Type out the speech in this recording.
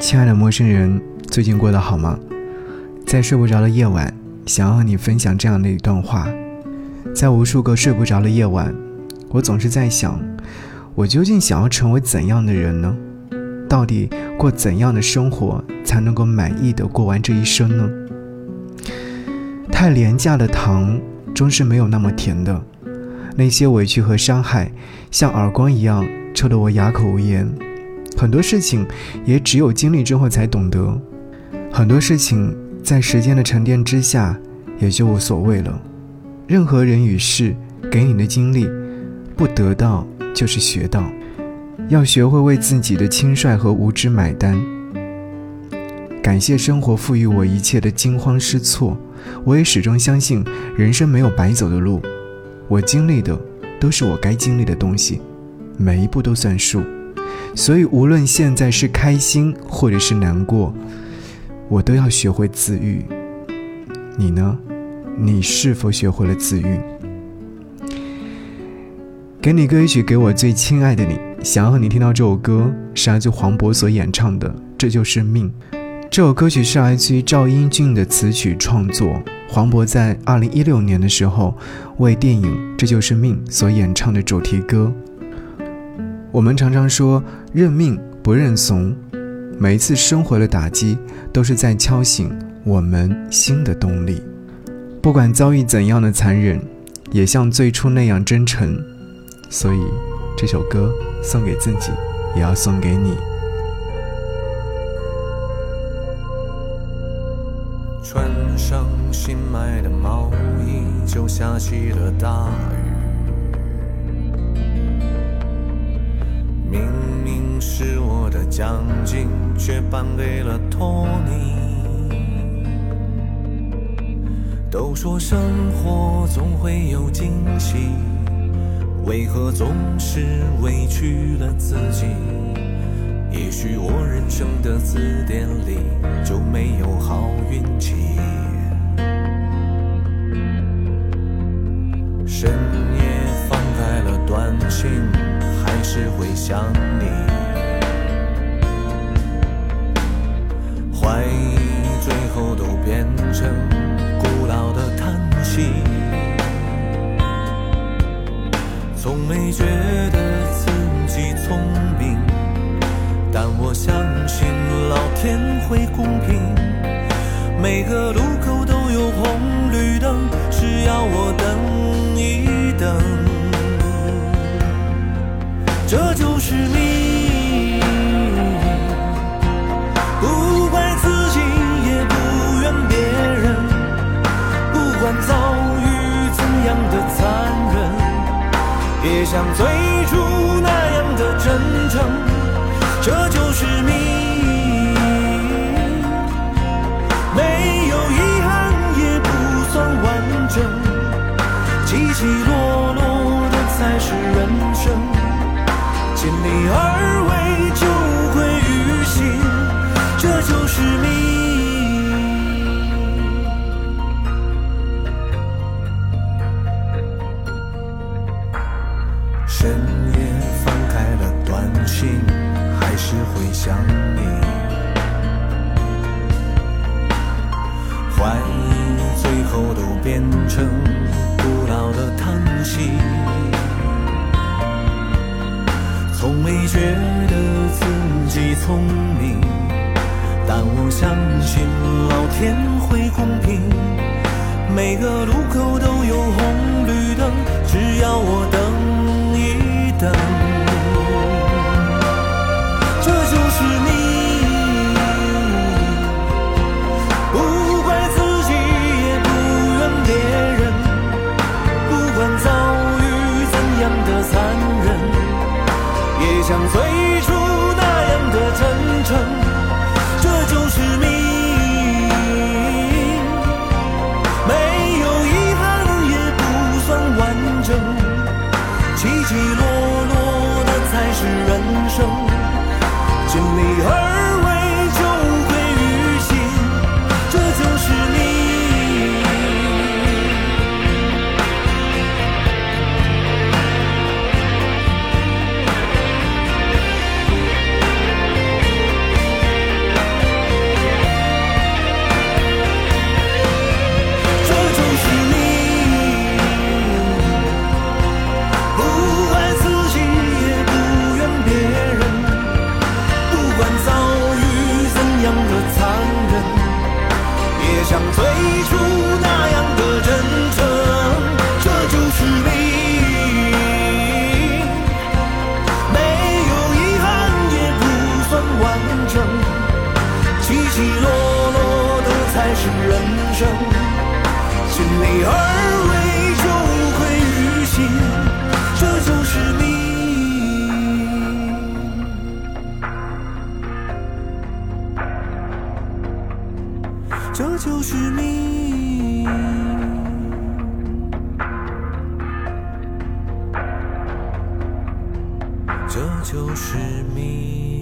亲爱的陌生人，最近过得好吗？在睡不着的夜晚，想要和你分享这样的一段话。在无数个睡不着的夜晚，我总是在想，我究竟想要成为怎样的人呢？到底过怎样的生活才能够满意的过完这一生呢？太廉价的糖，终是没有那么甜的。那些委屈和伤害，像耳光一样抽得我哑口无言。很多事情，也只有经历之后才懂得。很多事情，在时间的沉淀之下，也就无所谓了。任何人与事给你的经历，不得到就是学到。要学会为自己的轻率和无知买单。感谢生活赋予我一切的惊慌失措，我也始终相信人生没有白走的路。我经历的都是我该经历的东西，每一步都算数，所以无论现在是开心或者是难过，我都要学会自愈。你呢？你是否学会了自愈？给你歌曲，给我最亲爱的你。想要和你听到这首歌，是来自黄渤所演唱的《这就是命》。这首歌曲是来自于赵英俊的词曲创作，黄渤在二零一六年的时候为电影《这就是命》所演唱的主题歌。我们常常说认命不认怂，每一次生活的打击都是在敲醒我们新的动力。不管遭遇怎样的残忍，也像最初那样真诚。所以，这首歌送给自己，也要送给你。穿上新买的毛衣，就下起了大雨。奖金，却颁给了托尼。都说生活总会有惊喜，为何总是委屈了自己？也许我人生的字典里就没有好运气。深夜翻开了短信，还是会想你。你觉得自己聪明。但我相信老天会公平，每个路口都有红绿灯，只要我等一等，这就是命。像最初那样的真诚。这就是命，没有遗憾也不算完整，起起落落的才是人生，尽力而深夜翻开了短信。还是会想你，怀疑最后都变成古老的叹息。从没觉得自己聪明，但我相信老天会公平。每个路口都有红绿灯，只要我等这是人生，尽力而为就无愧于心。这就是命，这就是命，这就是命。